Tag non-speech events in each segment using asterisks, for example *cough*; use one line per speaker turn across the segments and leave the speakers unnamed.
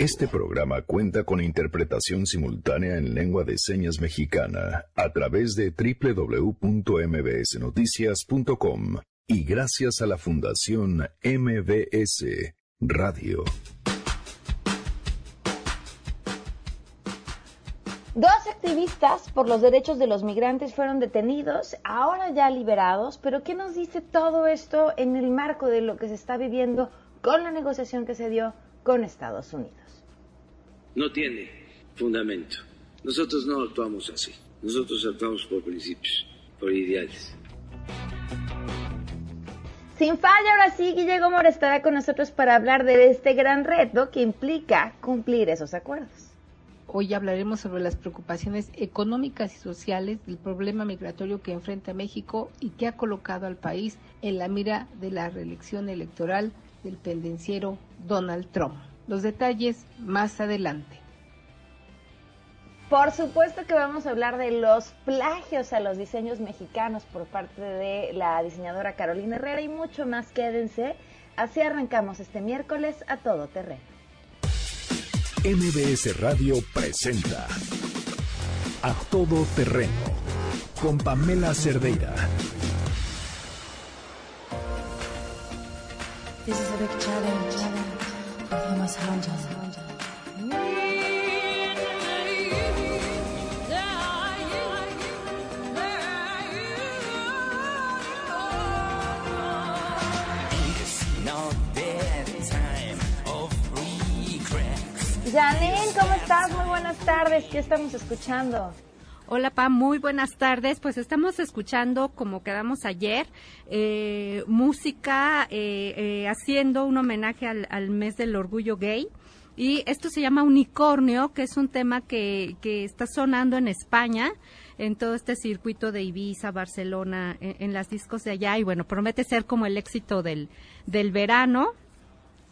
Este programa cuenta con interpretación simultánea en lengua de señas mexicana a través de www.mbsnoticias.com y gracias a la Fundación MBS Radio.
Dos activistas por los derechos de los migrantes fueron detenidos, ahora ya liberados, pero ¿qué nos dice todo esto en el marco de lo que se está viviendo con la negociación que se dio con Estados Unidos?
No tiene fundamento. Nosotros no actuamos así. Nosotros actuamos por principios, por ideales.
Sin falla, ahora sí, Guillermo Mora estará con nosotros para hablar de este gran reto que implica cumplir esos acuerdos.
Hoy hablaremos sobre las preocupaciones económicas y sociales del problema migratorio que enfrenta México y que ha colocado al país en la mira de la reelección electoral del pendenciero Donald Trump. Los detalles más adelante.
Por supuesto que vamos a hablar de los plagios a los diseños mexicanos por parte de la diseñadora Carolina Herrera y mucho más. Quédense. Así arrancamos este miércoles a todo terreno.
MBS Radio presenta A Todo Terreno con Pamela Cerdeira.
This is a big challenge.
Janine, ¿cómo estás? Muy buenas tardes. ¿Qué estamos escuchando?
Hola, Pa, muy buenas tardes. Pues estamos escuchando, como quedamos ayer, eh, música eh, eh, haciendo un homenaje al, mes del orgullo gay. Y esto se llama Unicornio, que es un tema que, que está sonando en España, en todo este circuito de Ibiza, Barcelona, en, las discos de allá. Y bueno, promete ser como el éxito del, del verano.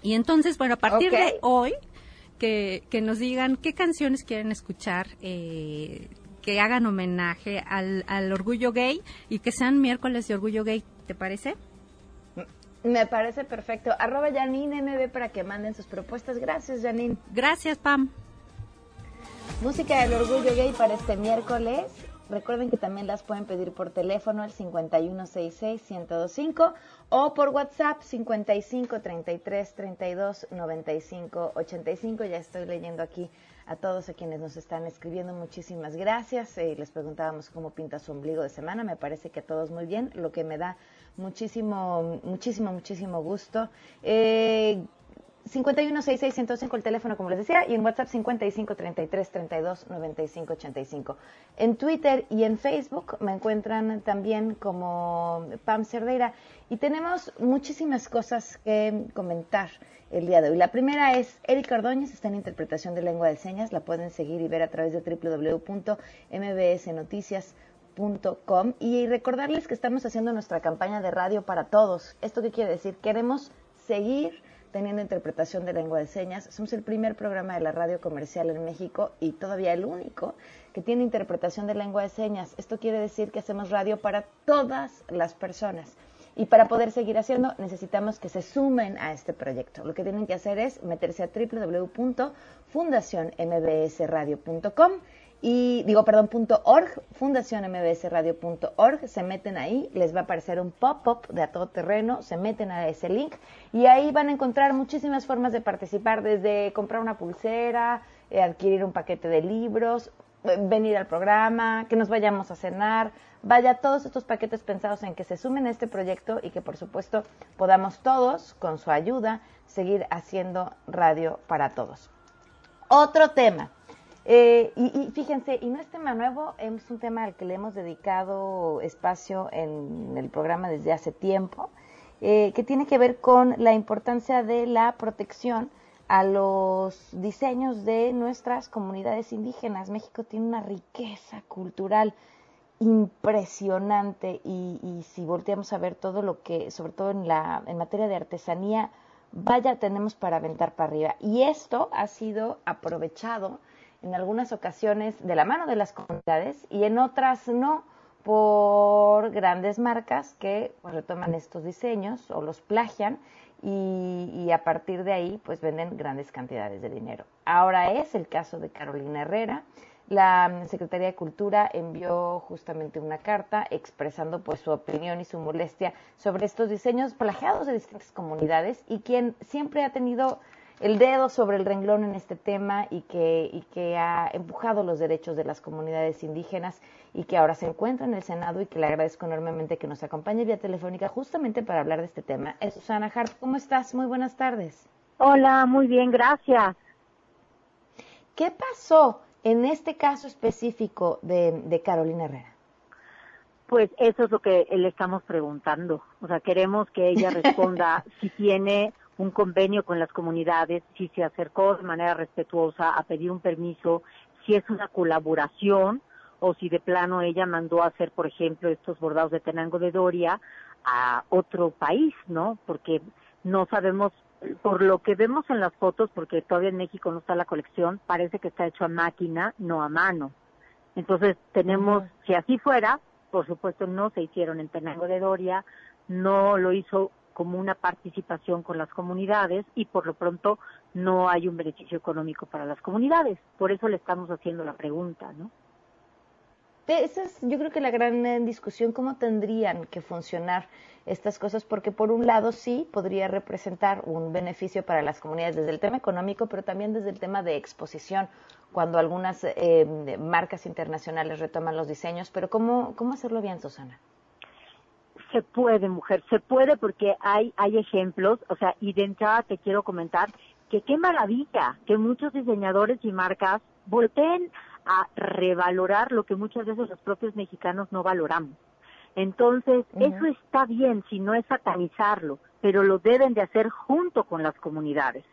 Y entonces, bueno, a partir de hoy, que, que, nos digan qué canciones quieren escuchar eh, que hagan homenaje al, al orgullo gay y que sean miércoles de orgullo gay, ¿te parece?
Me parece perfecto. Arroba Janine MB para que manden sus propuestas. Gracias, Janine.
Gracias, Pam.
Música del orgullo gay para este miércoles. Recuerden que también las pueden pedir por teléfono al 5166-1025 o por WhatsApp 55 33 32 95 85. Ya estoy leyendo aquí a todos a quienes nos están escribiendo, muchísimas gracias. Eh, les preguntábamos cómo pinta su ombligo de semana. Me parece que a todos muy bien, lo que me da muchísimo, muchísimo, muchísimo gusto. Eh, 516605 el teléfono, como les decía, y en WhatsApp 5533329585. En Twitter y en Facebook me encuentran también como Pam Cerdeira y tenemos muchísimas cosas que comentar el día de hoy. La primera es Eric Ordóñez, está en interpretación de lengua de señas, la pueden seguir y ver a través de www.mbsnoticias.com y recordarles que estamos haciendo nuestra campaña de radio para todos. ¿Esto qué quiere decir? Queremos seguir teniendo interpretación de lengua de señas. Somos el primer programa de la radio comercial en México y todavía el único que tiene interpretación de lengua de señas. Esto quiere decir que hacemos radio para todas las personas. Y para poder seguir haciendo, necesitamos que se sumen a este proyecto. Lo que tienen que hacer es meterse a www.fundacionmbsradio.com y digo, perdón, .org, fundacionmbsradio.org, se meten ahí, les va a aparecer un pop-up de a todo terreno, se meten a ese link y ahí van a encontrar muchísimas formas de participar, desde comprar una pulsera, eh, adquirir un paquete de libros, eh, venir al programa, que nos vayamos a cenar, vaya todos estos paquetes pensados en que se sumen a este proyecto y que por supuesto podamos todos, con su ayuda, seguir haciendo radio para todos. Otro tema. Eh, y, fíjense, y no es tema nuevo, es un tema al que le hemos dedicado espacio en el programa desde hace tiempo, eh, que tiene que ver con la importancia de la protección a los diseños de nuestras comunidades indígenas. México tiene una riqueza cultural impresionante y, si volteamos a ver todo lo que, sobre todo en, la, en materia de artesanía, vaya tenemos para aventar para arriba. Y esto ha sido aprovechado en algunas ocasiones de la mano de las comunidades y en otras no por grandes marcas que pues, retoman estos diseños o los plagian y, y, a partir de ahí pues venden grandes cantidades de dinero. Ahora es el caso de Carolina Herrera. La Secretaría de Cultura envió justamente una carta expresando pues su opinión y su molestia sobre estos diseños plagiados de distintas comunidades y quien siempre ha tenido el dedo sobre el renglón en este tema y que, y que ha empujado los derechos de las comunidades indígenas y que ahora se encuentra en el Senado y que le agradezco enormemente que nos acompañe vía telefónica justamente para hablar de este tema. Es Susana Hart, ¿cómo estás? Muy buenas tardes.
Hola, muy bien, gracias.
¿Qué pasó en este caso específico de, de Carolina Herrera?
Pues eso es lo que le estamos preguntando. O sea, queremos que ella *laughs* responda si tiene un convenio con las comunidades, si se acercó de manera respetuosa a pedir un permiso, si es una colaboración o si de plano ella mandó a hacer, por ejemplo, estos bordados de Tenango de Doria a otro país, ¿no? Porque no sabemos, por lo que vemos en las fotos, porque todavía en México no está la colección, parece que está hecho a máquina, no a mano. Entonces tenemos, si así fuera, por supuesto no se hicieron en Tenango de Doria, no lo hizo como una participación con las comunidades y por lo pronto no hay un beneficio económico para las comunidades. Por eso le estamos haciendo la pregunta, ¿no?
Esa es, yo creo que la gran eh, discusión, cómo tendrían que funcionar estas cosas, porque por un lado sí podría representar un beneficio para las comunidades desde el tema económico, pero también desde el tema de exposición, cuando algunas eh, marcas internacionales retoman los diseños, pero ¿cómo, cómo hacerlo bien, Susana?
Se puede, mujer, se puede porque hay, hay ejemplos, o sea, y de entrada te quiero comentar que qué maravilla que muchos diseñadores y marcas volteen a revalorar lo que muchas veces los propios mexicanos no valoramos. Entonces, eso está bien si no es satanizarlo, pero lo deben de hacer junto con las comunidades.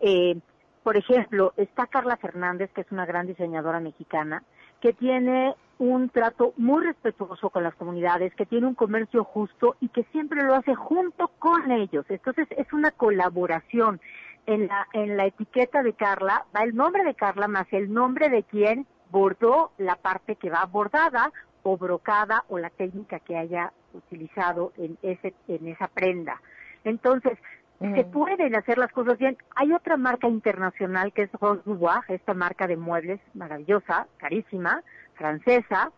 Eh, por ejemplo, está Carla Fernández, que es una gran diseñadora mexicana, que tiene un trato muy respetuoso con las comunidades, que tiene un comercio justo y que siempre lo hace junto con ellos. Entonces es una colaboración. En la, en la etiqueta de Carla va el nombre de Carla más el nombre de quien bordó la parte que va bordada o brocada o la técnica que haya utilizado en, ese, en esa prenda. Entonces, se pueden hacer las cosas bien. Hay otra marca internacional que es Rose Dubois, esta marca de muebles maravillosa, carísima, francesa,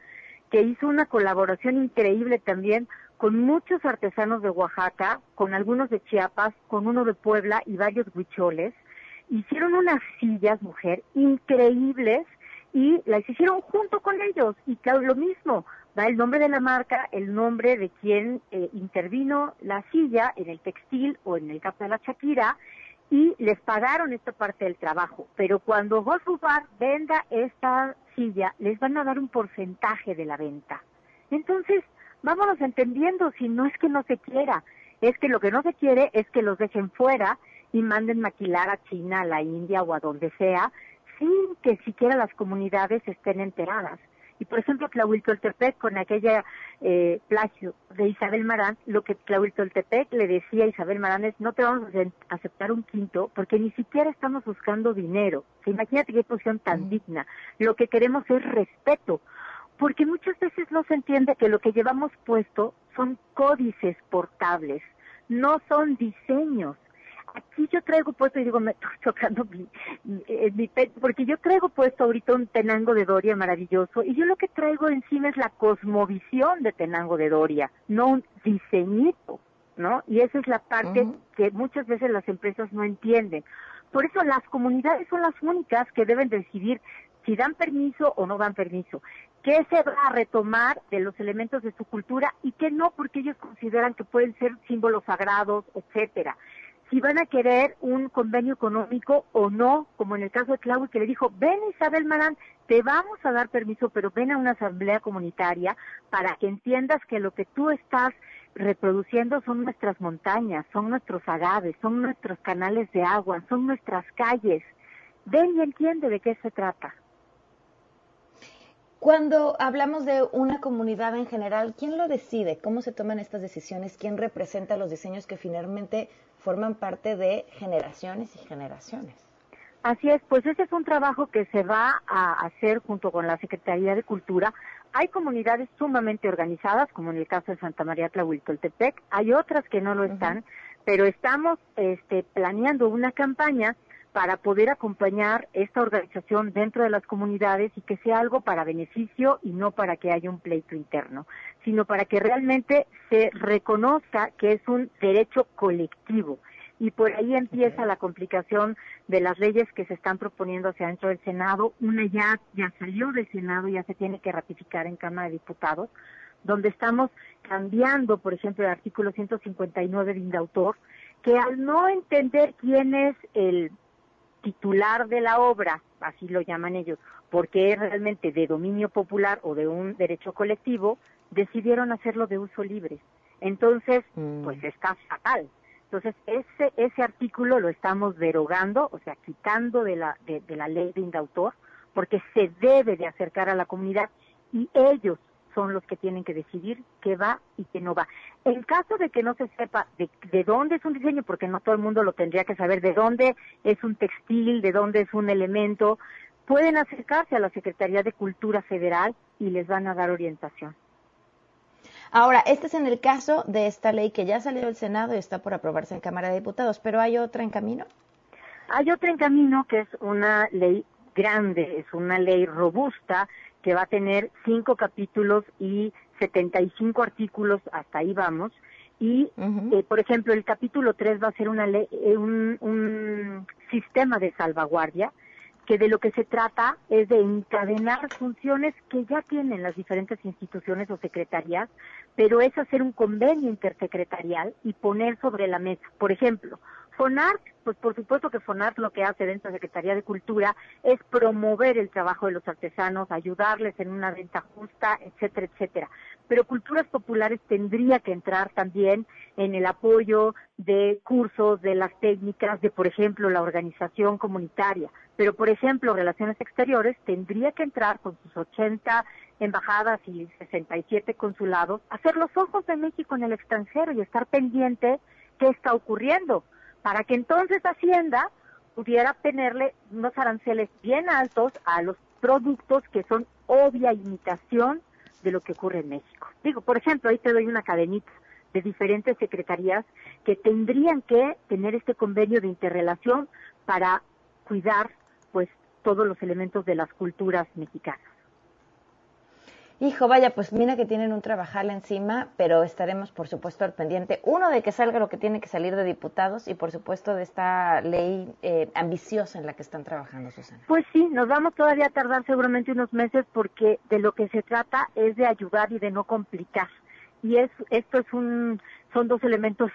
que hizo una colaboración increíble también con muchos artesanos de Oaxaca, con algunos de Chiapas, con uno de Puebla y varios huicholes. Hicieron unas sillas, mujer, increíbles y las hicieron junto con ellos. Y claro, lo mismo, va el nombre de la marca, el nombre de quien eh, intervino la silla en el textil o en el caso de la Shakira y les pagaron esta parte del trabajo. Pero cuando Bar venda esta silla, les van a dar un porcentaje de la venta. Entonces, vámonos entendiendo si no es que no se quiera, es que lo que no se quiere es que los dejen fuera y manden maquilar a China, a la India o a donde sea, sin que siquiera las comunidades estén enteradas. Y por ejemplo, Tlahuiltoltepec, con aquella eh, plagio de Isabel Marán, lo que Tlahuiltoltepec le decía a Isabel Marán es, no te vamos a aceptar un quinto porque ni siquiera estamos buscando dinero. imagínate qué posición tan digna. Lo que queremos es respeto. Porque muchas veces no se entiende que lo que llevamos puesto son códices portables, no son diseños aquí yo traigo puesto, y digo, me estoy tocando mi, mi, porque yo traigo puesto ahorita un Tenango de Doria maravilloso, y yo lo que traigo encima es la cosmovisión de Tenango de Doria, no un diseñito, ¿no? Y esa es la parte que muchas veces las empresas no entienden. Por eso las comunidades son las únicas que deben decidir si dan permiso o no dan permiso, qué se va a retomar de los elementos de su cultura y qué no, porque ellos consideran que pueden ser símbolos sagrados, etcétera si van a querer un convenio económico o no, como en el caso de Claudio que le dijo, ven Isabel Marán, te vamos a dar permiso, pero ven a una asamblea comunitaria para que entiendas que lo que tú estás reproduciendo son nuestras montañas, son nuestros agaves, son nuestros canales de agua, son nuestras calles. Ven y entiende de qué se trata.
Cuando hablamos de una comunidad en general, ¿quién lo decide? ¿Cómo se toman estas decisiones? ¿Quién representa los diseños que finalmente forman parte de generaciones y generaciones?
Así es, pues ese es un trabajo que se va a hacer junto con la Secretaría de Cultura. Hay comunidades sumamente organizadas, como en el caso de Santa María Tlahuiltoltepec, hay otras que no lo están, pero estamos este, planeando una campaña para poder acompañar esta organización dentro de las comunidades y que sea algo para beneficio y no para que haya un pleito interno, sino para que realmente se reconozca que es un derecho colectivo. Y por ahí empieza la complicación de las leyes que se están proponiendo hacia dentro del Senado. Una ya, ya salió del Senado, ya se tiene que ratificar en Cámara de Diputados, donde estamos cambiando, por ejemplo, el artículo 159 de Indautor, que al no entender quién es el titular de la obra, así lo llaman ellos, porque es realmente de dominio popular o de un derecho colectivo, decidieron hacerlo de uso libre. Entonces,
Mm.
pues está fatal. Entonces, ese, ese artículo lo estamos derogando, o sea, quitando de la, de, de la ley de indautor, porque se debe de acercar a la comunidad y ellos son los que tienen que decidir qué va y qué no va. En caso de que no se sepa de, de dónde es un diseño, porque no todo el mundo lo tendría que saber, de dónde es un textil, de dónde es un elemento, pueden acercarse a la Secretaría de Cultura Federal y les van a dar orientación.
Ahora, este es en el caso de esta ley que ya salió del Senado y está por aprobarse en Cámara de Diputados, pero hay otra en camino.
Hay otra en camino que es una ley grande, es una ley robusta que va a tener cinco capítulos y 75 artículos, hasta ahí vamos. Y, eh, por ejemplo, el capítulo 3 va a ser una ley, eh, un, un sistema de salvaguardia que de lo que se trata es de encadenar funciones que ya tienen las diferentes instituciones o secretarías, pero es hacer un convenio intersecretarial y poner sobre la mesa. Por ejemplo, FONART, pues por supuesto que FONART lo que hace dentro de Secretaría de Cultura es promover el trabajo de los artesanos, ayudarles en una venta justa, etcétera, etcétera. Pero Culturas Populares tendría que entrar también en el apoyo de cursos, de las técnicas, de, por ejemplo, la organización comunitaria. Pero, por ejemplo, Relaciones Exteriores tendría que entrar con sus 80 embajadas y 67 consulados, hacer los ojos de México en el extranjero y estar pendiente qué está ocurriendo, para que entonces Hacienda pudiera tenerle unos aranceles bien altos a los productos que son obvia imitación de lo que ocurre en México. Digo, por ejemplo, ahí te doy una cadenita de diferentes secretarías que tendrían que tener este convenio de interrelación para cuidar pues todos los elementos de las culturas mexicanas.
Hijo, vaya, pues mira que tienen un trabajal encima, pero estaremos, por supuesto, al pendiente. Uno, de que salga lo que tiene que salir de diputados y, por supuesto, de esta ley eh, ambiciosa en la que están trabajando, Susana.
Pues sí, nos vamos todavía a tardar seguramente unos meses porque de lo que se trata es de ayudar y de no complicar. Y es, esto es un, son dos elementos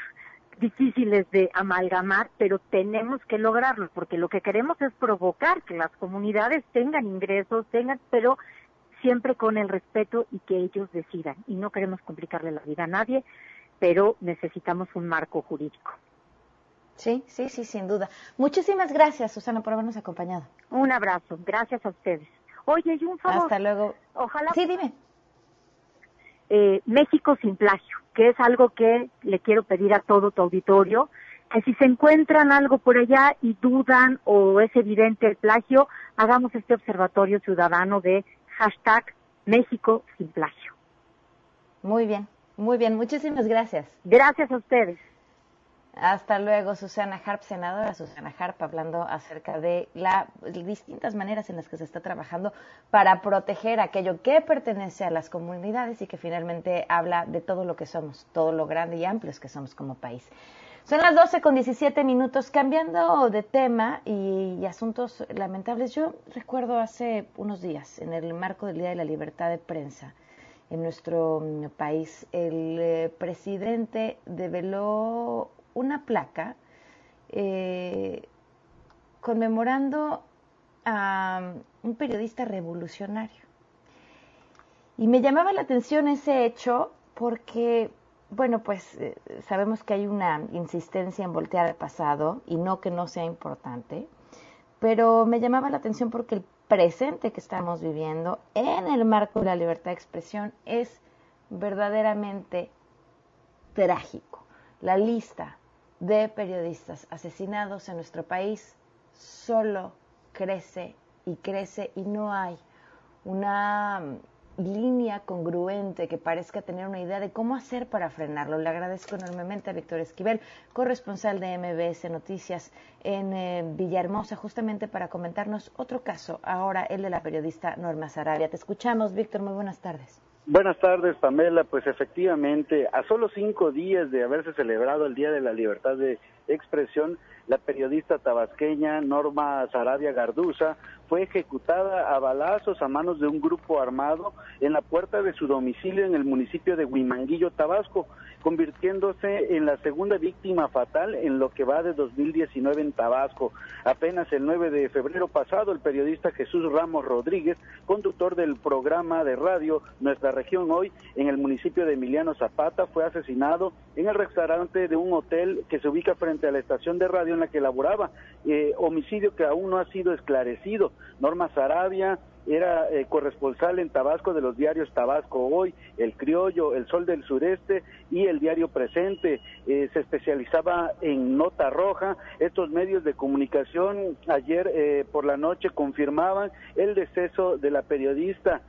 difíciles de amalgamar, pero tenemos que lograrlo porque lo que queremos es provocar que las comunidades tengan ingresos, tengan, pero siempre con el respeto y que ellos decidan. Y no queremos complicarle la vida a nadie, pero necesitamos un marco jurídico.
Sí, sí, sí, sin duda. Muchísimas gracias, Susana, por habernos acompañado.
Un abrazo, gracias a ustedes. Oye, y un favor.
Hasta luego.
Ojalá
Sí, dime.
eh, México sin plagio, que es algo que le quiero pedir a todo tu auditorio, que si se encuentran algo por allá y dudan o es evidente el plagio, hagamos este observatorio ciudadano de hashtag México sin plagio.
Muy bien, muy bien. Muchísimas gracias.
Gracias a ustedes.
Hasta luego, Susana Harp, senadora Susana Harp, hablando acerca de las distintas maneras en las que se está trabajando para proteger aquello que pertenece a las comunidades y que finalmente habla de todo lo que somos, todo lo grande y amplios que somos como país. Son las 12 con 17 minutos, cambiando de tema y, asuntos lamentables. Yo recuerdo hace unos días, en el marco del Día de la Libertad de Prensa, en nuestro mm, país, el eh, presidente develó una placa eh, conmemorando a un periodista revolucionario. Y me llamaba la atención ese hecho porque, bueno, pues eh, sabemos que hay una insistencia en voltear al pasado y no que no sea importante, pero me llamaba la atención porque el presente que estamos viviendo en el marco de la libertad de expresión es verdaderamente trágico. La lista de periodistas asesinados en nuestro país solo crece y crece y no hay una línea congruente que parezca tener una idea de cómo hacer para frenarlo. Le agradezco enormemente a Víctor Esquivel, corresponsal de MBS Noticias en eh, Villahermosa, justamente para comentarnos otro caso, ahora el de la periodista Norma Sarabia. Te escuchamos, Víctor, muy buenas tardes.
Buenas tardes, Pamela. Pues efectivamente, a solo cinco días de haberse celebrado el Día de la Libertad de Expresión, la periodista tabasqueña Norma Sarabia Garduza fue ejecutada a balazos a manos de un grupo armado en la puerta de su domicilio en el municipio de Huimanguillo, Tabasco, convirtiéndose en la segunda víctima fatal en lo que va de 2019 en Tabasco. Apenas el 9 de febrero pasado, el periodista Jesús Ramos Rodríguez, conductor del programa de radio Nuestra Región Hoy en el municipio de Emiliano Zapata, fue asesinado en el restaurante de un hotel que se ubica frente a la estación de radio en la que laboraba, eh, homicidio que aún no ha sido esclarecido. Norma Sarabia era eh, corresponsal en Tabasco de los diarios Tabasco Hoy, El Criollo, El Sol del Sureste y El Diario Presente. Eh, se especializaba en Nota Roja. Estos medios de comunicación ayer eh, por la noche confirmaban el deceso de la periodista,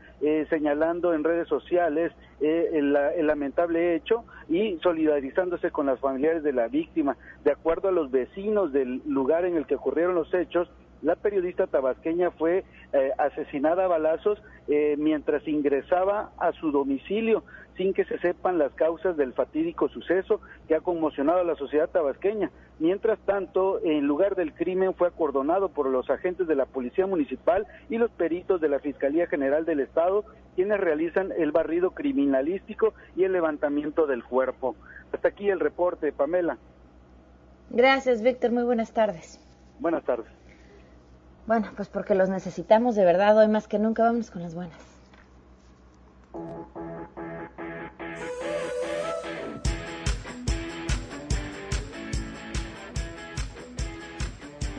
señalando en redes sociales el, el, lamentable hecho y solidarizándose con las familiares de la víctima. De acuerdo a los vecinos del lugar en el que ocurrieron los hechos, la periodista tabasqueña fue eh, asesinada a balazos eh, mientras ingresaba a su domicilio sin que se sepan las causas del fatídico suceso que ha conmocionado a la sociedad tabasqueña. Mientras tanto, en lugar del crimen fue acordonado por los agentes de la Policía Municipal y los peritos de la Fiscalía General del Estado, quienes realizan el barrido criminalístico y el levantamiento del cuerpo. Hasta aquí el reporte, Pamela.
Gracias, Víctor. Muy buenas tardes.
Buenas tardes.
Bueno, pues porque los necesitamos de verdad hoy más que nunca. Vamos con las buenas.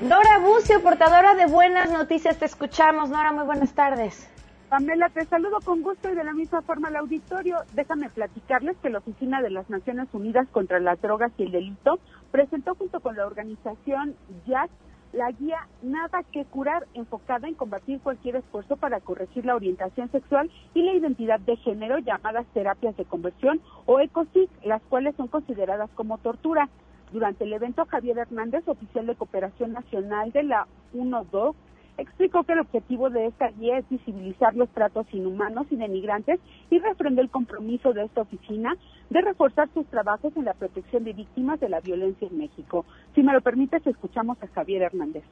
Nora Bucio, portadora de buenas noticias, te escuchamos. Nora, muy buenas tardes.
Pamela, te saludo con gusto y de la misma forma al auditorio. Déjame platicarles que la Oficina de las Naciones Unidas contra las Drogas y el Delito presentó junto con la organización JAC la guía Nada que curar, enfocada en combatir cualquier esfuerzo para corregir la orientación sexual y la identidad de género, llamadas terapias de conversión o ECOSIC, las cuales son consideradas como tortura. Durante el evento, Javier Hernández, oficial de cooperación nacional de la 1.2, explicó que el objetivo de esta guía es visibilizar los tratos inhumanos y denigrantes y refrendó el compromiso de esta oficina de reforzar sus trabajos en la protección de víctimas de la violencia en México. Si me lo permites, escuchamos a Javier Hernández.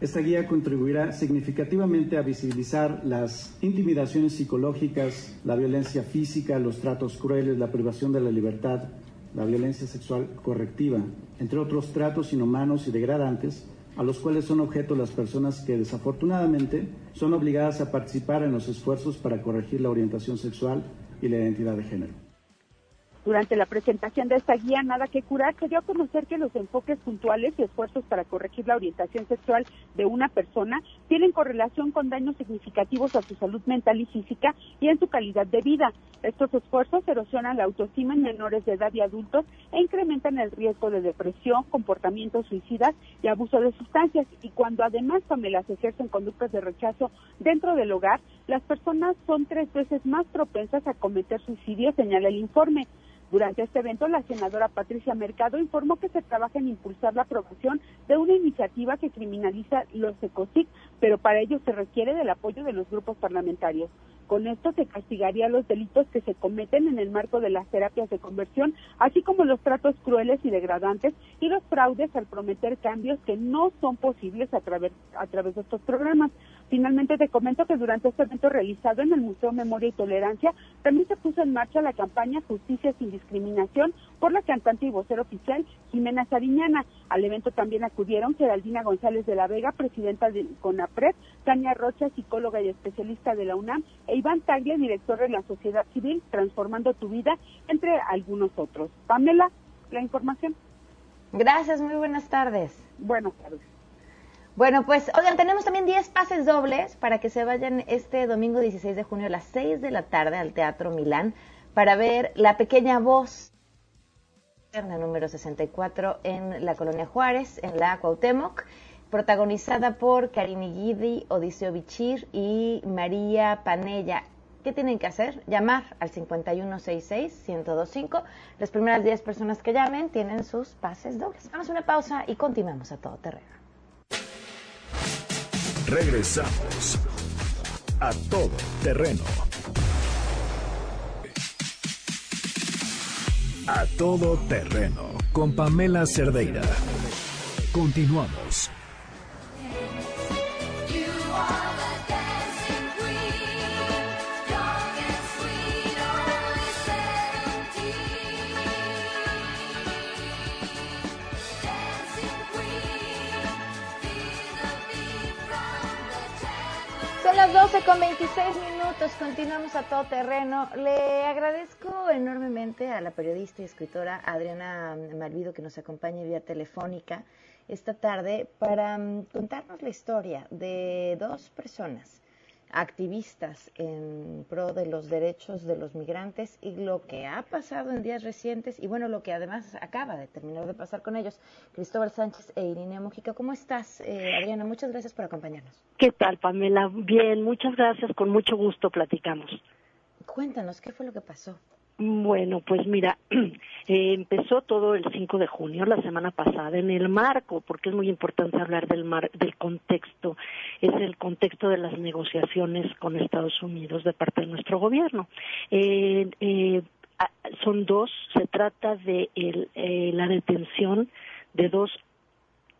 Esta guía contribuirá significativamente a visibilizar las intimidaciones psicológicas, la violencia física, los tratos crueles, la privación de la libertad, la violencia sexual correctiva, entre otros tratos inhumanos y degradantes a los cuales son objeto las personas que desafortunadamente son obligadas a participar en los esfuerzos para corregir la orientación sexual y la identidad de género.
Durante la presentación de esta guía Nada que curar, se dio a conocer que los enfoques puntuales y esfuerzos para corregir la orientación sexual de una persona tienen correlación con daños significativos a su salud mental y física y en su calidad de vida. Estos esfuerzos erosionan la autoestima en menores de edad y adultos e incrementan el riesgo de depresión, comportamientos suicidas y abuso de sustancias. Y cuando además las ejercen conductas de rechazo dentro del hogar, las personas son tres veces más propensas a cometer suicidio, señala el informe. Durante este evento, la senadora Patricia Mercado informó que se trabaja en impulsar la aprobación de una iniciativa que criminaliza los ECOSIC, pero para ello se requiere del apoyo de los grupos parlamentarios. Con esto se castigaría los delitos que se cometen en el marco de las terapias de conversión, así como los tratos crueles y degradantes y los fraudes al prometer cambios que no son posibles a través, a través de estos programas. Finalmente te comento que durante este evento realizado en el Museo Memoria y Tolerancia también se puso en marcha la campaña Justicia sin discriminación por la cantante y vocera oficial Jimena Sariñana. Al evento también acudieron Geraldina González de la Vega, presidenta de CONAPRED, Tania Rocha, psicóloga y especialista de la UNAM, e Iván Tagle, director de la Sociedad Civil Transformando tu Vida, entre algunos otros. Pamela, la información.
Gracias, muy buenas tardes.
Buenas tardes.
Bueno, pues, oigan, tenemos también 10 pases dobles para que se vayan este domingo 16 de junio a las 6 de la tarde al Teatro Milán para ver La Pequeña Voz, número 64 en la Colonia Juárez, en la Cuauhtémoc, protagonizada por Karini Guidi, Odiseo Bichir y María Panella. ¿Qué tienen que hacer? Llamar al 5166-1025. Las primeras 10 personas que llamen tienen sus pases dobles. Vamos a una pausa y continuamos a todo terreno.
Regresamos a todo terreno. A todo terreno con Pamela Cerdeira. Continuamos.
Son las 12 con 26 minutos, continuamos a todo terreno. Le agradezco enormemente a la periodista y escritora Adriana Malvido que nos acompañe vía telefónica esta tarde para mm, contarnos la historia de dos personas activistas en pro de los derechos de los migrantes y lo que ha pasado en días recientes y bueno, lo que además acaba de terminar de pasar con ellos. Cristóbal Sánchez e Irina Mujica, ¿cómo estás? Eh, Adriana, muchas gracias por acompañarnos.
¿Qué tal, Pamela? Bien, muchas gracias, con mucho gusto platicamos.
Cuéntanos, ¿qué fue lo que pasó?
Bueno, pues mira, *clears throat* eh, empezó todo el 5 de junio, la semana pasada, en el marco, porque es muy importante hablar del, mar, del contexto, es el contexto de las negociaciones con Estados Unidos de parte de nuestro gobierno. Eh, eh, son dos, se trata de el, eh, la detención de dos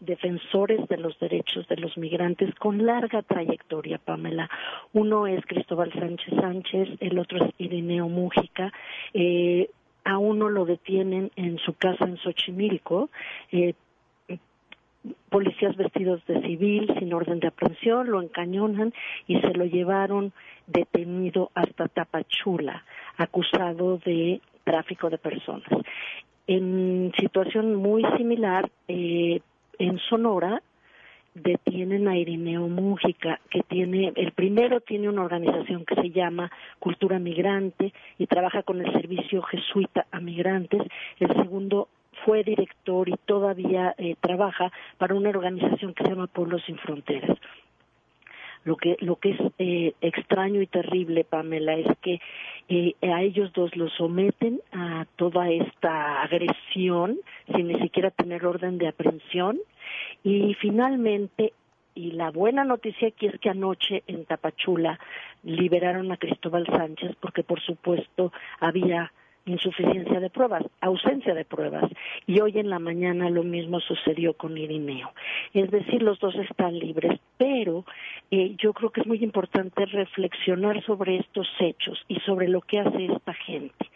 defensores de los derechos de los migrantes con larga trayectoria, Pamela. Uno es Cristóbal Sánchez Sánchez, el otro es Irineo Mújica. Eh, a uno lo detienen en su casa en Xochimilco. Eh, policías vestidos de civil sin orden de aprehensión lo encañonan y se lo llevaron detenido hasta Tapachula, acusado de tráfico de personas. En situación muy similar, eh, en Sonora detienen a Irineo Mújica, que tiene, el primero tiene una organización que se llama Cultura Migrante y trabaja con el servicio jesuita a migrantes. El segundo fue director y todavía eh, trabaja para una organización que se llama Pueblos Sin Fronteras. Lo que, lo que es eh, extraño y terrible, Pamela, es que eh, a ellos dos los someten a toda esta agresión sin ni siquiera tener orden de aprehensión. Y finalmente y la buena noticia aquí es que anoche en Tapachula liberaron a Cristóbal Sánchez porque por supuesto había insuficiencia de pruebas, ausencia de pruebas. Y hoy en la mañana lo mismo sucedió con Irineo. Es decir, los dos están libres, pero eh, yo creo que es muy importante reflexionar sobre estos hechos y sobre lo que hace esta gente.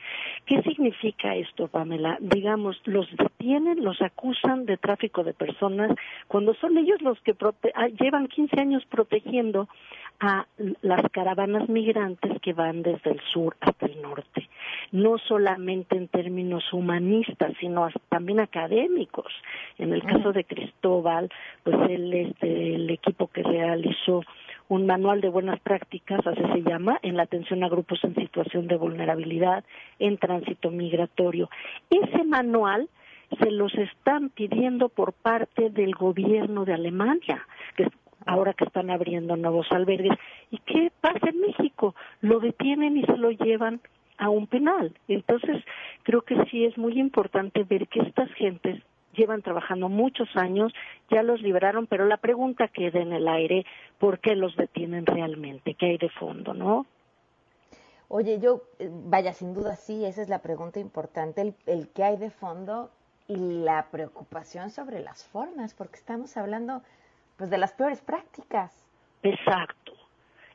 ¿Qué significa esto, Pamela? Digamos, los detienen, los acusan de tráfico de personas, cuando son ellos los que ah, llevan 15 años protegiendo a las caravanas migrantes que van desde el sur hasta el norte, no solamente en términos humanistas, sino también académicos. En el caso de Cristóbal, pues él es del equipo que realizó un manual de buenas prácticas, así se llama, en la atención a grupos en situación de vulnerabilidad, en tránsito migratorio. Ese manual se los están pidiendo por parte del gobierno de Alemania, que ahora que están abriendo nuevos albergues. ¿Y qué pasa en México? Lo detienen y se lo llevan a un penal. Entonces, creo que sí es muy importante ver que estas gentes llevan trabajando muchos años, ya los liberaron, pero la pregunta queda en el aire, ¿por qué los detienen realmente? ¿Qué hay de fondo, no?
Oye, yo, eh, vaya, sin duda sí, esa es la pregunta importante, el, el qué hay de fondo y la preocupación sobre las formas, porque estamos hablando pues de las peores prácticas.
Exacto.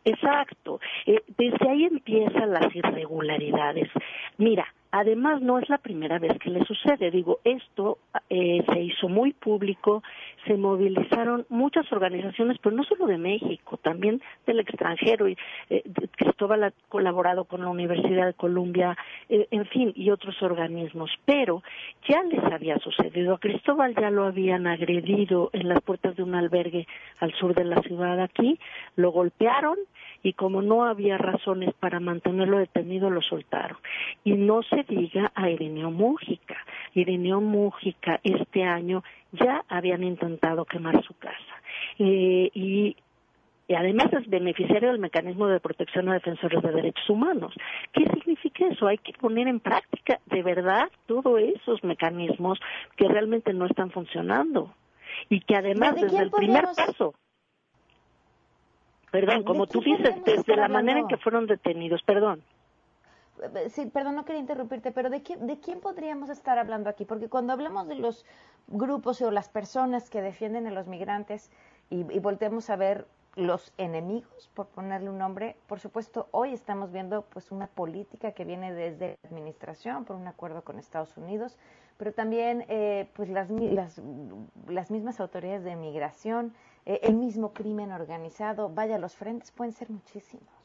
Exacto. Eh, desde ahí empiezan las irregularidades. Mira, Además, no es la primera vez que le sucede. Digo, esto eh, se hizo muy público, se movilizaron muchas organizaciones, pero no solo de México, también del extranjero. Y, eh, Cristóbal ha colaborado con la Universidad de Columbia, eh, en fin, y otros organismos. Pero ya les había sucedido. A Cristóbal ya lo habían agredido en las puertas de un albergue al sur de la ciudad aquí, lo golpearon y como no había razones para mantenerlo detenido, lo soltaron. Y no diga a Ireneo Mújica. Ireneo Mújica este año ya habían intentado quemar su casa. Eh, y y además es beneficiario del mecanismo de protección a defensores de derechos humanos. ¿Qué significa eso? Hay que poner en práctica de verdad todos esos mecanismos que realmente no están funcionando y que además desde el primer paso Perdón, como tú dices, desde la manera en que fueron detenidos, perdón.
Sí, perdón, no quería interrumpirte, pero ¿de, qué, ¿de quién podríamos estar hablando aquí? Porque cuando hablamos de los grupos o las personas que defienden a los migrantes y, y volteamos a ver los enemigos, por ponerle un nombre, por supuesto, hoy estamos viendo pues una política que viene desde la administración por un acuerdo con Estados Unidos, pero también eh, pues las, las, las mismas autoridades de migración eh, el mismo crimen organizado. Vaya, los frentes pueden ser muchísimos.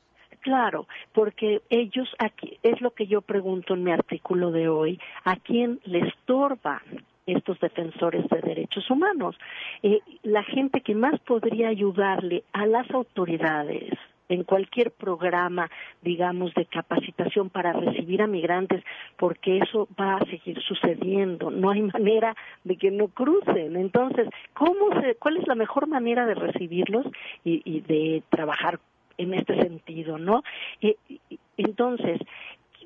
Claro, porque ellos aquí, es lo que yo pregunto en mi artículo de hoy, ¿a quién le estorban estos defensores de derechos humanos? Eh, la gente que más podría ayudarle a las autoridades en cualquier programa, digamos, de capacitación para recibir a migrantes, porque eso va a seguir sucediendo. No hay manera de que no crucen. Entonces, ¿cómo se, ¿cuál es la mejor manera de recibirlos y, y de trabajar en este sentido, no? entonces,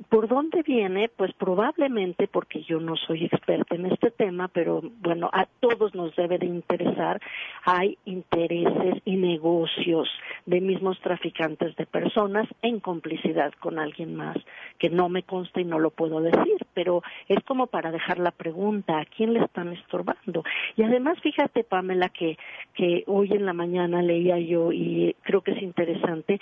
¿Por dónde viene? Pues probablemente, porque yo no soy experta en este tema, pero bueno, a todos nos debe de interesar, hay intereses y negocios de mismos traficantes de personas en complicidad con alguien más, que no me consta y no lo puedo decir, pero es como para dejar la pregunta, ¿a quién le están estorbando? Y además, fíjate, Pamela, que, que hoy en la mañana leía yo y creo que es interesante,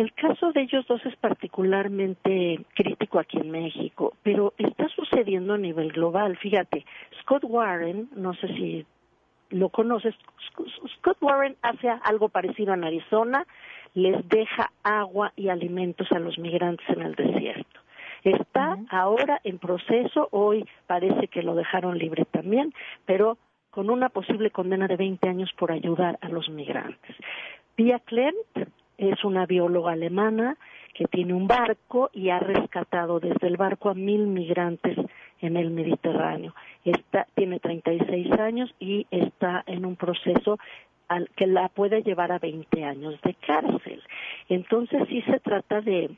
el caso de ellos dos es particularmente crítico aquí en México, pero está sucediendo a nivel global. Fíjate, Scott Warren, no sé si lo conoces, Scott Warren hace algo parecido en Arizona, les deja agua y alimentos a los migrantes en el desierto. Está ahora en proceso, hoy parece que lo dejaron libre también, pero con una posible condena de 20 años por ayudar a los migrantes. Pia Klent es una bióloga alemana que tiene un barco y ha rescatado desde el barco a mil migrantes en el Mediterráneo. Está, tiene 36 años y está en un proceso al, que la puede llevar a 20 años de cárcel. Entonces sí se trata de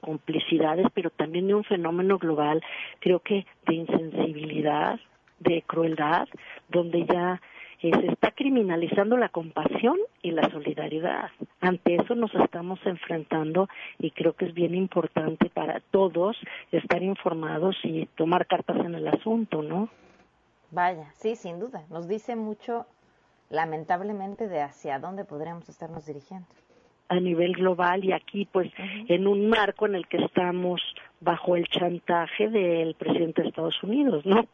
complicidades, pero también de un fenómeno global, creo que de insensibilidad, de crueldad, donde ya se está criminalizando la compasión y la solidaridad. Ante eso nos estamos enfrentando y creo que es bien importante para todos estar informados y tomar cartas en el asunto, ¿no?
Vaya, sí, sin duda. Nos dice mucho, lamentablemente, de hacia dónde podríamos estarnos dirigiendo.
A nivel global y aquí, pues, en un marco en el que estamos bajo el chantaje del presidente de Estados Unidos, ¿no?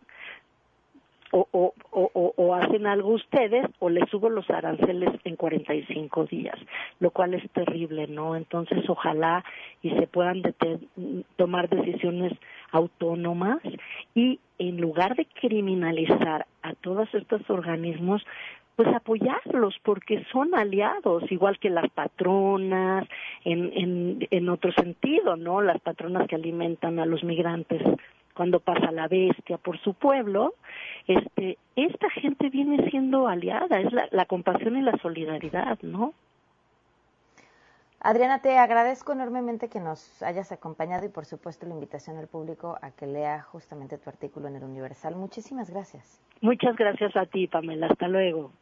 O, o, hacen algo ustedes o les subo los aranceles en 45 días, lo cual es terrible, ¿no? Entonces, ojalá y se puedan tomar decisiones autónomas y en lugar de criminalizar a todos estos organismos, pues apoyarlos porque son aliados, igual que las patronas, en, en otro sentido, ¿no? Las patronas que alimentan a los migrantes cuando pasa la bestia por su pueblo, este, esta gente viene siendo aliada, es la, compasión y la solidaridad, ¿no?
Adriana, te agradezco enormemente que nos hayas acompañado y por supuesto la invitación al público a que lea justamente tu artículo en el Universal. Muchísimas gracias.
Muchas gracias a ti, Pamela. Hasta luego.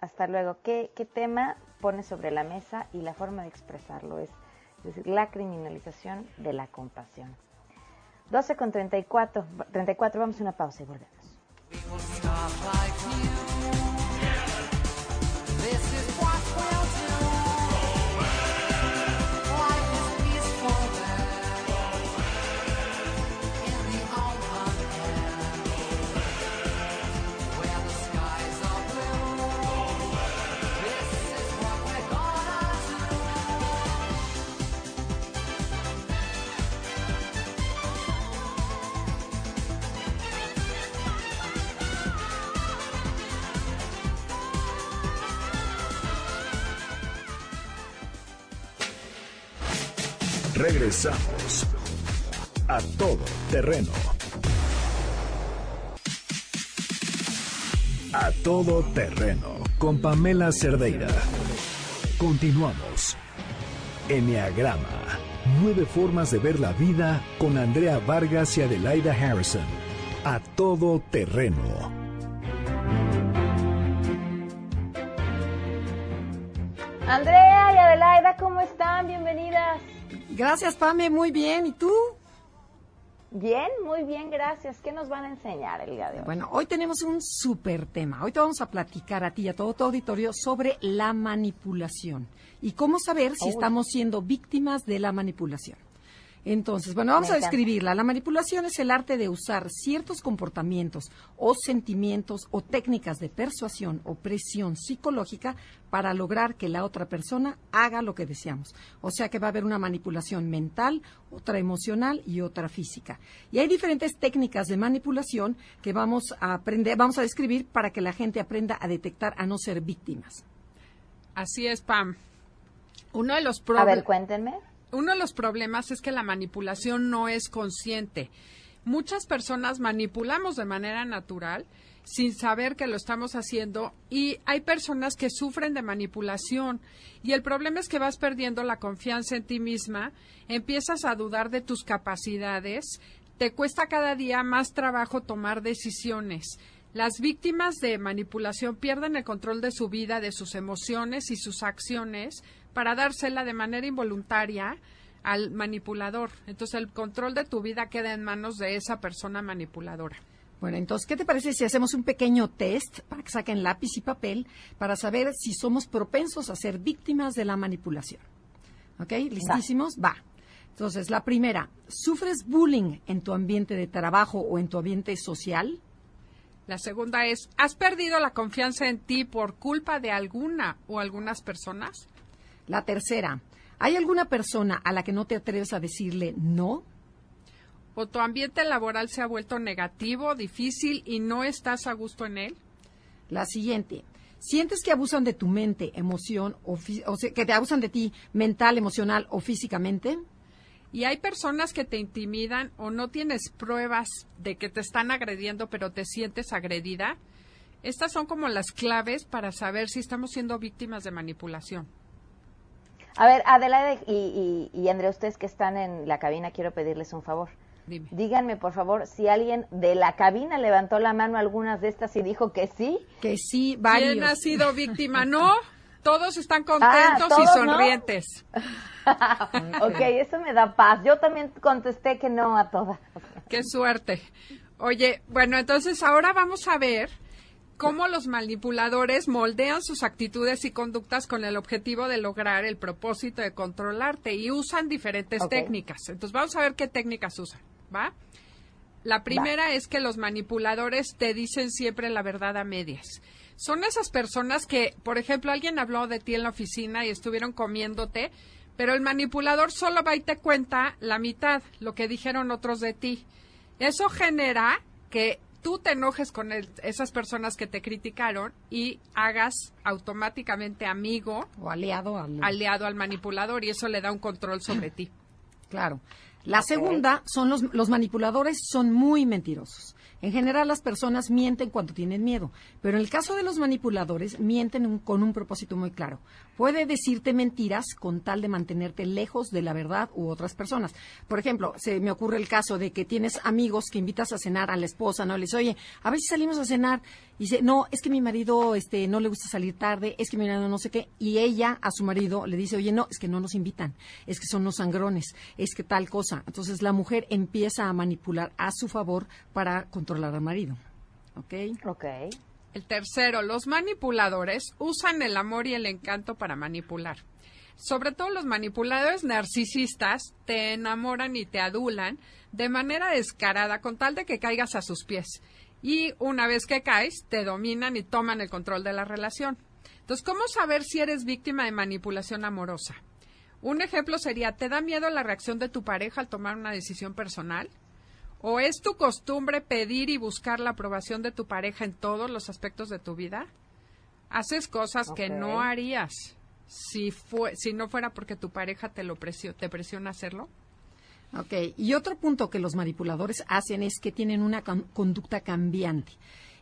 Hasta luego. ¿Qué, qué tema pone sobre la mesa y la forma de expresarlo es, es decir, la criminalización de la compasión? 12 con 34, 34, vamos a una pausa y volvemos.
Regresamos a todo terreno. A todo terreno con Pamela Cerdeira. Continuamos. Enneagrama. Nueve formas de ver la vida con Andrea Vargas y Adelaida Harrison. A todo terreno.
Gracias, Pame, muy bien. ¿Y tú?
Bien, muy bien, gracias. ¿Qué nos van a enseñar el día de hoy?
Bueno, hoy tenemos un súper tema. Hoy te vamos a platicar a ti y a todo tu auditorio sobre la manipulación y cómo saber si estamos siendo víctimas de la manipulación. Entonces, bueno, vamos a describirla. La manipulación es el arte de usar ciertos comportamientos o sentimientos o técnicas de persuasión o presión psicológica para lograr que la otra persona haga lo que deseamos. O sea que va a haber una manipulación mental, otra emocional y otra física. Y hay diferentes técnicas de manipulación que vamos a aprender, vamos a describir para que la gente aprenda a detectar a no ser víctimas.
Así es, Pam. Uno de los
A ver, cuéntenme
uno de los problemas es que la manipulación no es consciente. Muchas personas manipulamos de manera natural sin saber que lo estamos haciendo y hay personas que sufren de manipulación y el problema es que vas perdiendo la confianza en ti misma, empiezas a dudar de tus capacidades, te cuesta cada día más trabajo tomar decisiones. Las víctimas de manipulación pierden el control de su vida, de sus emociones y sus acciones para dársela de manera involuntaria al manipulador. Entonces el control de tu vida queda en manos de esa persona manipuladora.
Bueno, entonces, ¿qué te parece si hacemos un pequeño test para que saquen lápiz y papel para saber si somos propensos a ser víctimas de la manipulación? ¿Ok? ¿Listísimos? Va. Entonces, la primera, ¿sufres bullying en tu ambiente de trabajo o en tu ambiente social?
La segunda es, ¿has perdido la confianza en ti por culpa de alguna o algunas personas?
La tercera, ¿hay alguna persona a la que no te atreves a decirle no?
¿O tu ambiente laboral se ha vuelto negativo, difícil y no estás a gusto en él?
La siguiente, ¿sientes que abusan de tu mente, emoción o, o que te abusan de ti mental, emocional o físicamente?
Y hay personas que te intimidan o no tienes pruebas de que te están agrediendo, pero te sientes agredida. Estas son como las claves para saber si estamos siendo víctimas de manipulación.
A ver, Adelaide y, y, Andrea, ustedes que están en la cabina, quiero pedirles un favor.
Dime.
Díganme, por favor, si alguien de la cabina levantó la mano algunas de estas y dijo que sí.
Que sí, varios.
¿Quién ha sido víctima? No, todos están contentos ah, y sonrientes. *laughs*
ok, eso me da paz. Yo también contesté que no a todas.
Qué suerte. Oye, bueno, entonces ahora vamos a ver cómo los manipuladores moldean sus actitudes y conductas con el objetivo de lograr el propósito de controlarte y usan diferentes técnicas. Entonces vamos a ver qué técnicas usan, ¿va? La primera es que los manipuladores te dicen siempre la verdad a medias. Son esas personas que, por ejemplo, alguien habló de ti en la oficina y estuvieron comiéndote, pero el manipulador solo va y te cuenta la mitad, lo que dijeron otros de ti. Eso genera que tú te enojes con esas personas que te criticaron y hagas automáticamente amigo
o aliado al,
aliado al manipulador y eso le da un control sobre ti.
Claro. La segunda son los, los manipuladores son muy mentirosos. En general, las personas mienten cuando tienen miedo, pero en el caso de los manipuladores, mienten con un propósito muy claro. Puede decirte mentiras con tal de mantenerte lejos de la verdad u otras personas. Por ejemplo, se me ocurre el caso de que tienes amigos que invitas a cenar a la esposa, ¿no? Les oye, a si salimos a cenar. Y dice, no, es que mi marido este, no le gusta salir tarde, es que mi marido no sé qué. Y ella a su marido le dice, oye, no, es que no nos invitan, es que son los sangrones, es que tal cosa. Entonces la mujer empieza a manipular a su favor para controlar al marido. ¿Ok?
Ok.
El tercero, los manipuladores usan el amor y el encanto para manipular. Sobre todo los manipuladores narcisistas te enamoran y te adulan de manera descarada con tal de que caigas a sus pies. Y una vez que caes, te dominan y toman el control de la relación. Entonces, ¿cómo saber si eres víctima de manipulación amorosa? Un ejemplo sería, ¿te da miedo la reacción de tu pareja al tomar una decisión personal? ¿O es tu costumbre pedir y buscar la aprobación de tu pareja en todos los aspectos de tu vida? Haces cosas que no harías si, fue, si no fuera porque tu pareja te, lo te presiona a hacerlo.
Ok, y otro punto que los manipuladores hacen es que tienen una conducta cambiante.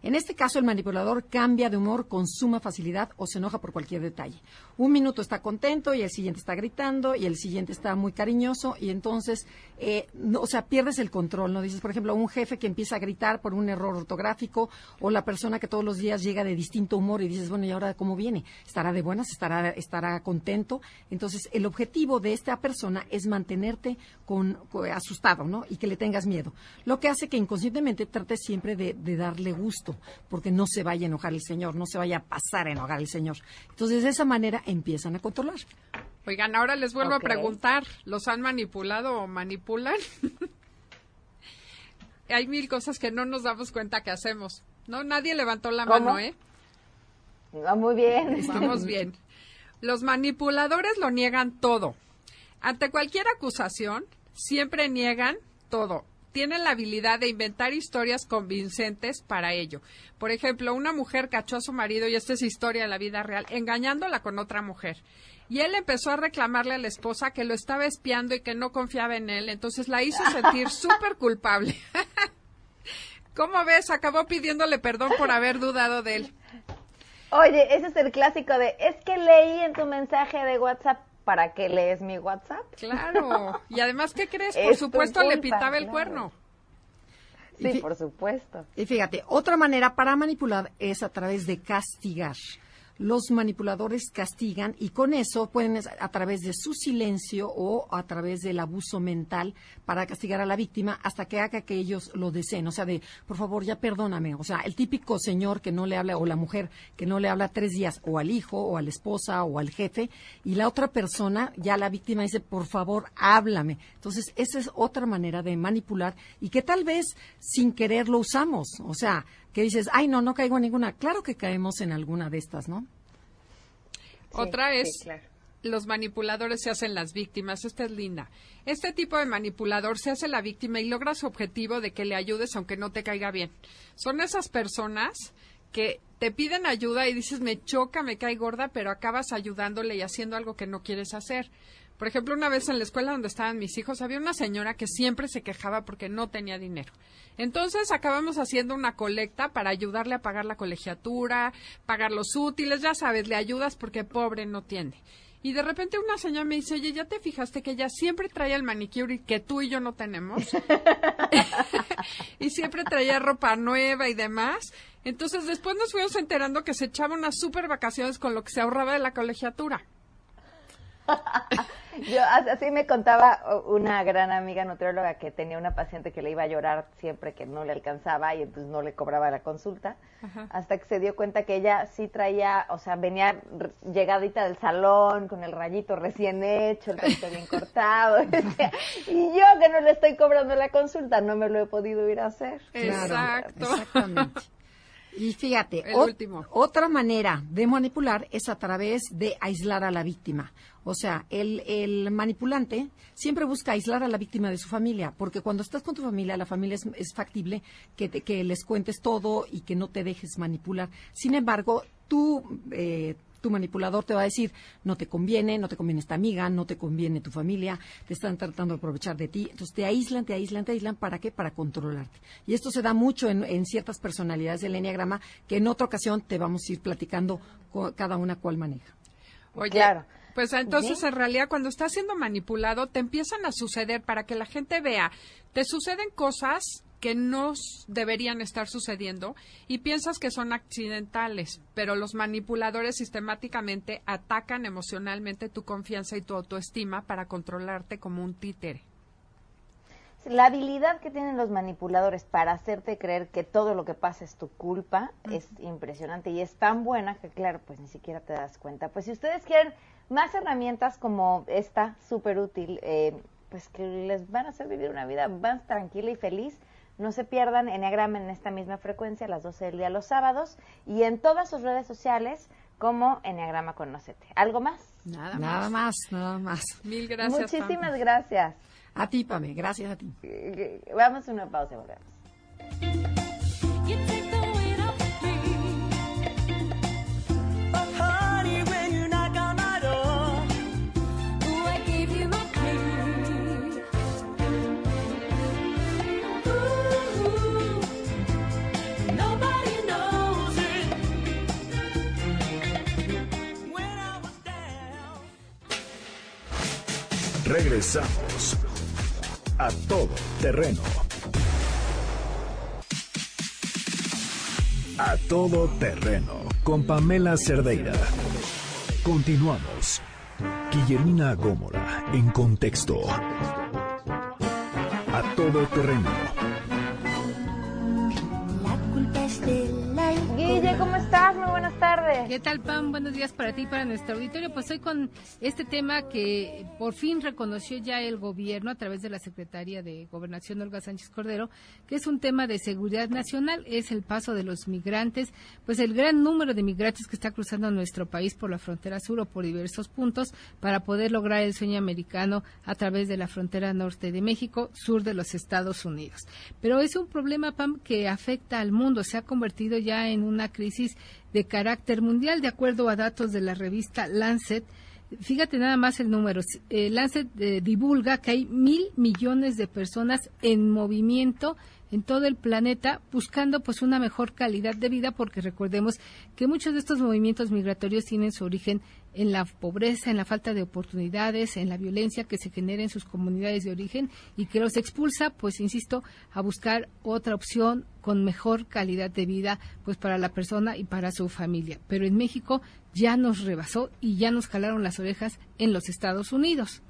En este caso, el manipulador cambia de humor con suma facilidad o se enoja por cualquier detalle. Un minuto está contento y el siguiente está gritando y el siguiente está muy cariñoso y entonces, eh, no, o sea, pierdes el control, ¿no? Dices, por ejemplo, un jefe que empieza a gritar por un error ortográfico o la persona que todos los días llega de distinto humor y dices, bueno, ¿y ahora cómo viene? ¿Estará de buenas? ¿Estará, estará contento? Entonces, el objetivo de esta persona es mantenerte con, asustado, ¿no? Y que le tengas miedo. Lo que hace que inconscientemente trates siempre de, de darle gusto, porque no se vaya a enojar el Señor, no se vaya a pasar a enojar el Señor. Entonces, de esa manera empiezan a controlar.
Oigan, ahora les vuelvo a preguntar, ¿los han manipulado o manipulan? *laughs* Hay mil cosas que no nos damos cuenta que hacemos. No, nadie levantó la
¿Cómo?
mano, ¿eh?
Va muy bien.
Estamos *laughs* bien. Los manipuladores lo niegan todo. Ante cualquier acusación, siempre niegan todo. Tienen la habilidad de inventar historias convincentes para ello. Por ejemplo, una mujer cachó a su marido, y esta es historia de la vida real, engañándola con otra mujer. Y él empezó a reclamarle a la esposa que lo estaba espiando y que no confiaba en él. Entonces la hizo sentir *laughs* súper culpable. *laughs* ¿Cómo ves? Acabó pidiéndole perdón por haber dudado de él.
Oye, ese es el clásico de, es que leí en tu mensaje de WhatsApp, ¿para qué lees mi WhatsApp?
Claro. *laughs* Y además, ¿qué crees? Por
Es
supuesto, le pitaba el
claro.
cuerno.
Sí, por supuesto.
Y fíjate, otra manera para manipular es a través de castigar. Los manipuladores castigan y con eso pueden a través de su silencio o a través del abuso mental para castigar a la víctima hasta que haga que ellos lo deseen. O sea, de, por favor, ya perdóname. O sea, el típico señor que no le habla o la mujer que no le habla tres días o al hijo o a la esposa o al jefe y la otra persona, ya la víctima dice, por favor, háblame. Entonces, esa es otra manera de manipular y que tal vez sin querer lo usamos. O sea, que dices, ay, no, no caigo en ninguna. Claro que caemos en alguna de estas, ¿no?
Otra
sí,
es,
claro.
los manipuladores se hacen las víctimas. Esta es linda. Este tipo de manipulador se hace la víctima y logra su objetivo de que le ayudes aunque no te caiga bien. Son esas personas que te piden ayuda y dices, me choca, me cae gorda, pero acabas ayudándole y haciendo algo que no quieres hacer. Por ejemplo, una vez en la escuela donde estaban mis hijos, había una señora que siempre se quejaba porque no tenía dinero. Entonces acabamos haciendo una colecta para ayudarle a pagar la colegiatura, pagar los útiles, ya sabes, le ayudas porque pobre no tiene. Y de repente una señora me dice, oye, ¿ya te fijaste que ella siempre trae el manicure que tú y yo no tenemos? *laughs* y siempre traía ropa nueva y demás. Entonces después nos fuimos enterando que se echaba unas super vacaciones con lo que se ahorraba de la colegiatura.
Yo, as- así me contaba una gran amiga nutrióloga que tenía una paciente que le iba a llorar siempre que no le alcanzaba y entonces no le cobraba la consulta, hasta que se dio cuenta que ella sí traía, o sea, venía llegadita del salón con el rayito recién hecho, el rayito bien cortado, *laughs* y yo que no le estoy cobrando la consulta, no me lo he podido ir a hacer.
Exacto.
Exactamente. Y fíjate,
El
ot-
último.
otra manera de manipular es a través de aislar a la víctima. O sea, el, el manipulante siempre busca aislar a la víctima de su familia, porque cuando estás con tu familia, la familia es, es factible que, te- que les cuentes todo y que no te dejes manipular. Sin embargo, tú, eh, tu manipulador te va a decir, no te conviene, no te conviene esta amiga, no te conviene tu familia, te están tratando de aprovechar de ti. Entonces te aíslan, te aíslan, te aíslan. ¿Para qué? Para controlarte. Y esto se da mucho en, en ciertas personalidades del Enneagrama que en otra ocasión te vamos a ir platicando cada una cuál maneja.
Oye,
Claro.
pues entonces
Sí.
en realidad cuando estás siendo manipulado te empiezan a suceder para que la gente vea, te suceden cosas que no deberían estar sucediendo y piensas que son accidentales, pero los manipuladores sistemáticamente atacan emocionalmente tu confianza y tu autoestima para controlarte como un títere.
La habilidad que tienen los manipuladores para hacerte creer que todo lo que pasa es tu culpa es impresionante y es tan buena que, claro, pues ni siquiera te das cuenta. Pues si ustedes quieren más herramientas como esta, súper útil, eh, pues que les van a hacer vivir una vida más tranquila y feliz, no se pierdan Enneagrama en esta misma frecuencia a las 12 del día los sábados y en todas sus redes sociales como Enneagrama Conocete. ¿Algo más?
Nada,
Nada más, nada más.
Mil gracias.
Muchísimas gracias.
A ti, Pame, gracias a ti.
Vamos a una pausa y volvemos.
Regresamos a todo terreno. A todo terreno con Pamela Cerdeira. Continuamos. Guillermina Gómora en contexto. A todo terreno.
¿Qué tal, Pam? Buenos días para ti y para nuestro auditorio. Pues hoy con este tema que por fin reconoció ya el gobierno a través de la Secretaría de Gobernación, Olga Sánchez Cordero, que es un tema de seguridad nacional, es el paso de los migrantes, pues el gran número de migrantes que está cruzando nuestro país por la frontera sur o por diversos puntos para poder lograr el sueño americano a través de la frontera norte de México, sur de los Estados Unidos. Pero es un problema, Pam, que afecta al mundo, se ha convertido ya en una crisis de carácter mundial, de acuerdo a datos de la revista Lancet. Fíjate nada más el número. Eh, Lancet eh, divulga que hay mil millones de personas en movimiento en todo el planeta buscando pues una mejor calidad de vida porque recordemos que muchos de estos movimientos migratorios tienen su origen en la pobreza, en la falta de oportunidades, en la violencia que se genera en sus comunidades de origen y que los expulsa, pues insisto, a buscar otra opción con mejor calidad de vida pues para la persona y para su familia. Pero en México ya nos rebasó y ya nos jalaron las orejas en los Estados Unidos.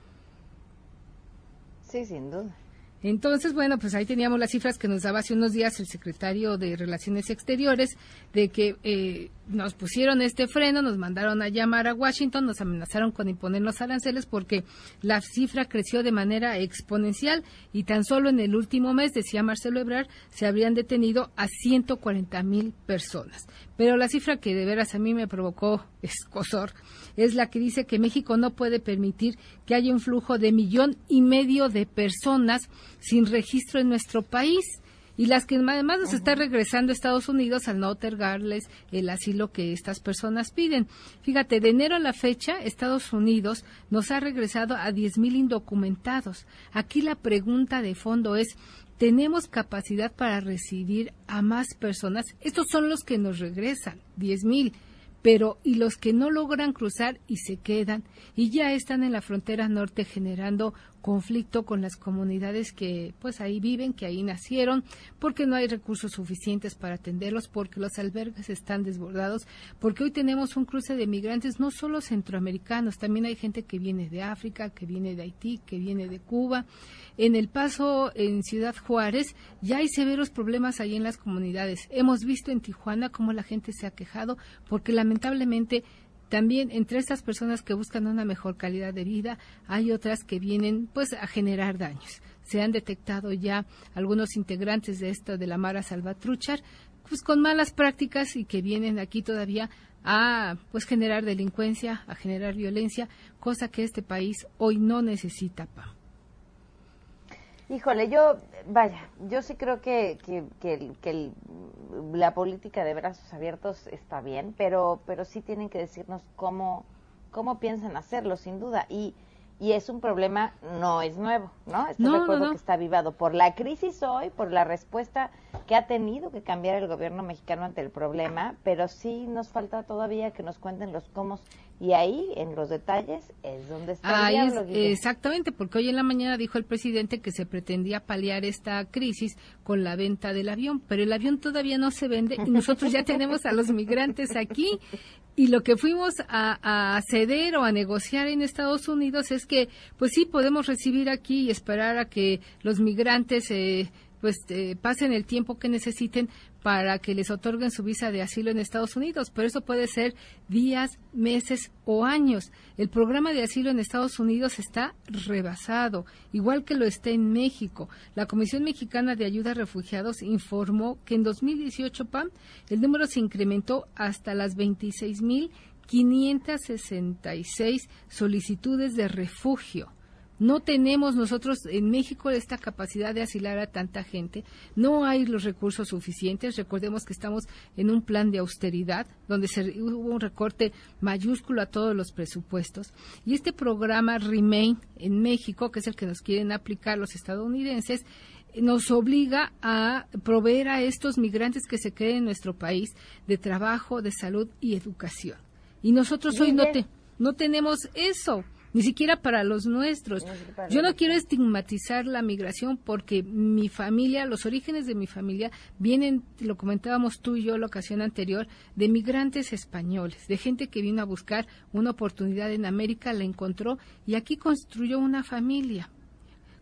Sí, sin duda.
Entonces, bueno, pues ahí teníamos las cifras que nos daba hace unos días el secretario de Relaciones Exteriores de que eh, nos pusieron este freno, nos mandaron a llamar a Washington, nos amenazaron con imponer los aranceles porque la cifra creció de manera exponencial y tan solo en el último mes, decía Marcelo Ebrard, se habrían detenido a 140 mil personas. Pero la cifra que de veras a mí me provocó escosor es la que dice que México no puede permitir que haya un flujo de millón y medio de personas sin registro en nuestro país y las que además nos está regresando a Estados Unidos al no otorgarles el asilo que estas personas piden. Fíjate, de enero a la fecha, Estados Unidos nos ha regresado a 10.000 indocumentados. Aquí la pregunta de fondo es, ¿tenemos capacidad para recibir a más personas? Estos son los que nos regresan, 10.000 pero y los que no logran cruzar y se quedan y ya están en la frontera norte generando conflicto con las comunidades que pues ahí viven, que ahí nacieron, porque no hay recursos suficientes para atenderlos, porque los albergues están desbordados, porque hoy tenemos un cruce de migrantes no solo centroamericanos, también hay gente que viene de África, que viene de Haití, que viene de Cuba. En el paso en Ciudad Juárez ya hay severos problemas ahí en las comunidades. Hemos visto en Tijuana cómo la gente se ha quejado porque lamentablemente también entre estas personas que buscan una mejor calidad de vida hay otras que vienen pues a generar daños. Se han detectado ya algunos integrantes de esta de la Mara Salvatruchar pues con malas prácticas y que vienen aquí todavía a pues generar delincuencia, a generar violencia, cosa que este país hoy no necesita, Pam.
Híjole, yo, vaya, yo sí creo que, que, que, que el- la política de brazos abiertos está bien, pero, pero sí tienen que decirnos cómo, cómo piensan hacerlo, sin duda. Y, y es un problema, no es nuevo, ¿no? Estoy
No,
de
no,
acuerdo
no.
que está avivado por la crisis hoy, por la respuesta que ha tenido que cambiar el gobierno mexicano ante el problema, pero sí nos falta todavía que nos cuenten los cómo. Y ahí, en los detalles, es donde está
Ahí
el
es-
diablo,
exactamente, porque hoy en la mañana dijo el presidente que se pretendía paliar esta crisis con la venta del avión, pero el avión todavía no se vende y nosotros ya tenemos a los migrantes aquí. Y lo que fuimos a, a ceder o a negociar en Estados Unidos es que, pues sí, podemos recibir aquí y esperar a que los migrantes eh, pues eh, pasen el tiempo que necesiten para que les otorguen su visa de asilo en Estados Unidos, pero eso puede ser días, meses o años. El programa de asilo en Estados Unidos está rebasado, igual que lo está en México. La Comisión Mexicana de Ayuda a Refugiados informó que en 2018, PAM, el número se incrementó hasta las 26.566 solicitudes de refugio. No tenemos nosotros en México esta capacidad de asilar a tanta gente. No hay los recursos suficientes. Recordemos que estamos en un plan de austeridad donde se, hubo un recorte mayúsculo a todos los presupuestos. Y este programa Remain en México, que es el que nos quieren aplicar los estadounidenses, nos obliga a proveer a estos migrantes que se queden en nuestro país de trabajo, de salud y educación. Y nosotros hoy no, te- no tenemos eso. Ni siquiera para los nuestros. Yo no quiero estigmatizar la migración porque mi familia, los orígenes de mi familia vienen, lo comentábamos tú y yo la ocasión anterior, de migrantes españoles, de gente que vino a buscar una oportunidad en América, la encontró y aquí construyó una familia.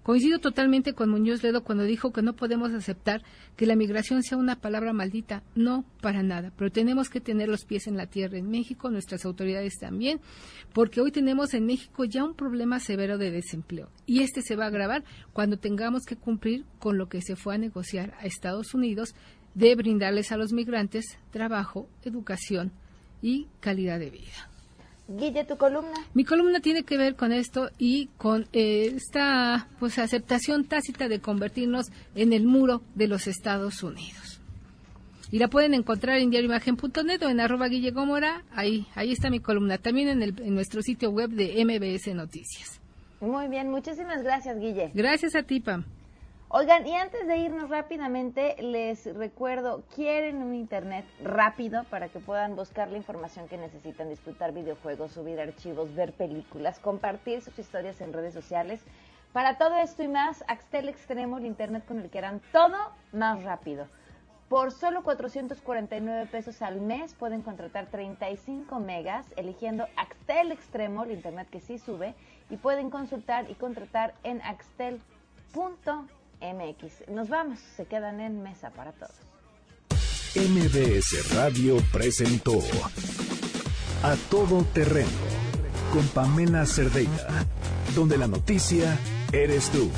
Coincido totalmente con Muñoz Ledo cuando dijo que no podemos aceptar que la migración sea una palabra maldita. No, para nada. Pero tenemos que tener los pies en la tierra en México, nuestras autoridades también, porque hoy tenemos en México ya un problema severo de desempleo. Y este se va a agravar cuando tengamos que cumplir con lo que se fue a negociar a Estados Unidos de brindarles a los migrantes trabajo, educación y calidad de vida.
Guille, tu columna.
Mi columna tiene que ver con esto y con eh, esta pues aceptación tácita de convertirnos en el muro de los Estados Unidos. Y la pueden encontrar en diarioimagen.net o en arroba Guille Gómora. Ahí, ahí está mi columna. También en, el, en nuestro sitio web de MBS Noticias.
Muy bien, muchísimas gracias, Guille.
Gracias a ti, Pam.
Oigan, y antes de irnos rápidamente, les recuerdo, quieren un internet rápido para que puedan buscar la información que necesitan, disfrutar videojuegos, subir archivos, ver películas, compartir sus historias en redes sociales. Para todo esto y más, Axtel Extremo, el internet con el que harán todo más rápido. Por solo 449 pesos al mes pueden contratar 35 megas eligiendo Axtel Extremo, el internet que sí sube, y pueden consultar y contratar en axtel.mx. Nos vamos, se quedan en mesa para todos.
MBS Radio presentó A Todo Terreno con Pamela Cerdeira, donde la noticia eres tú.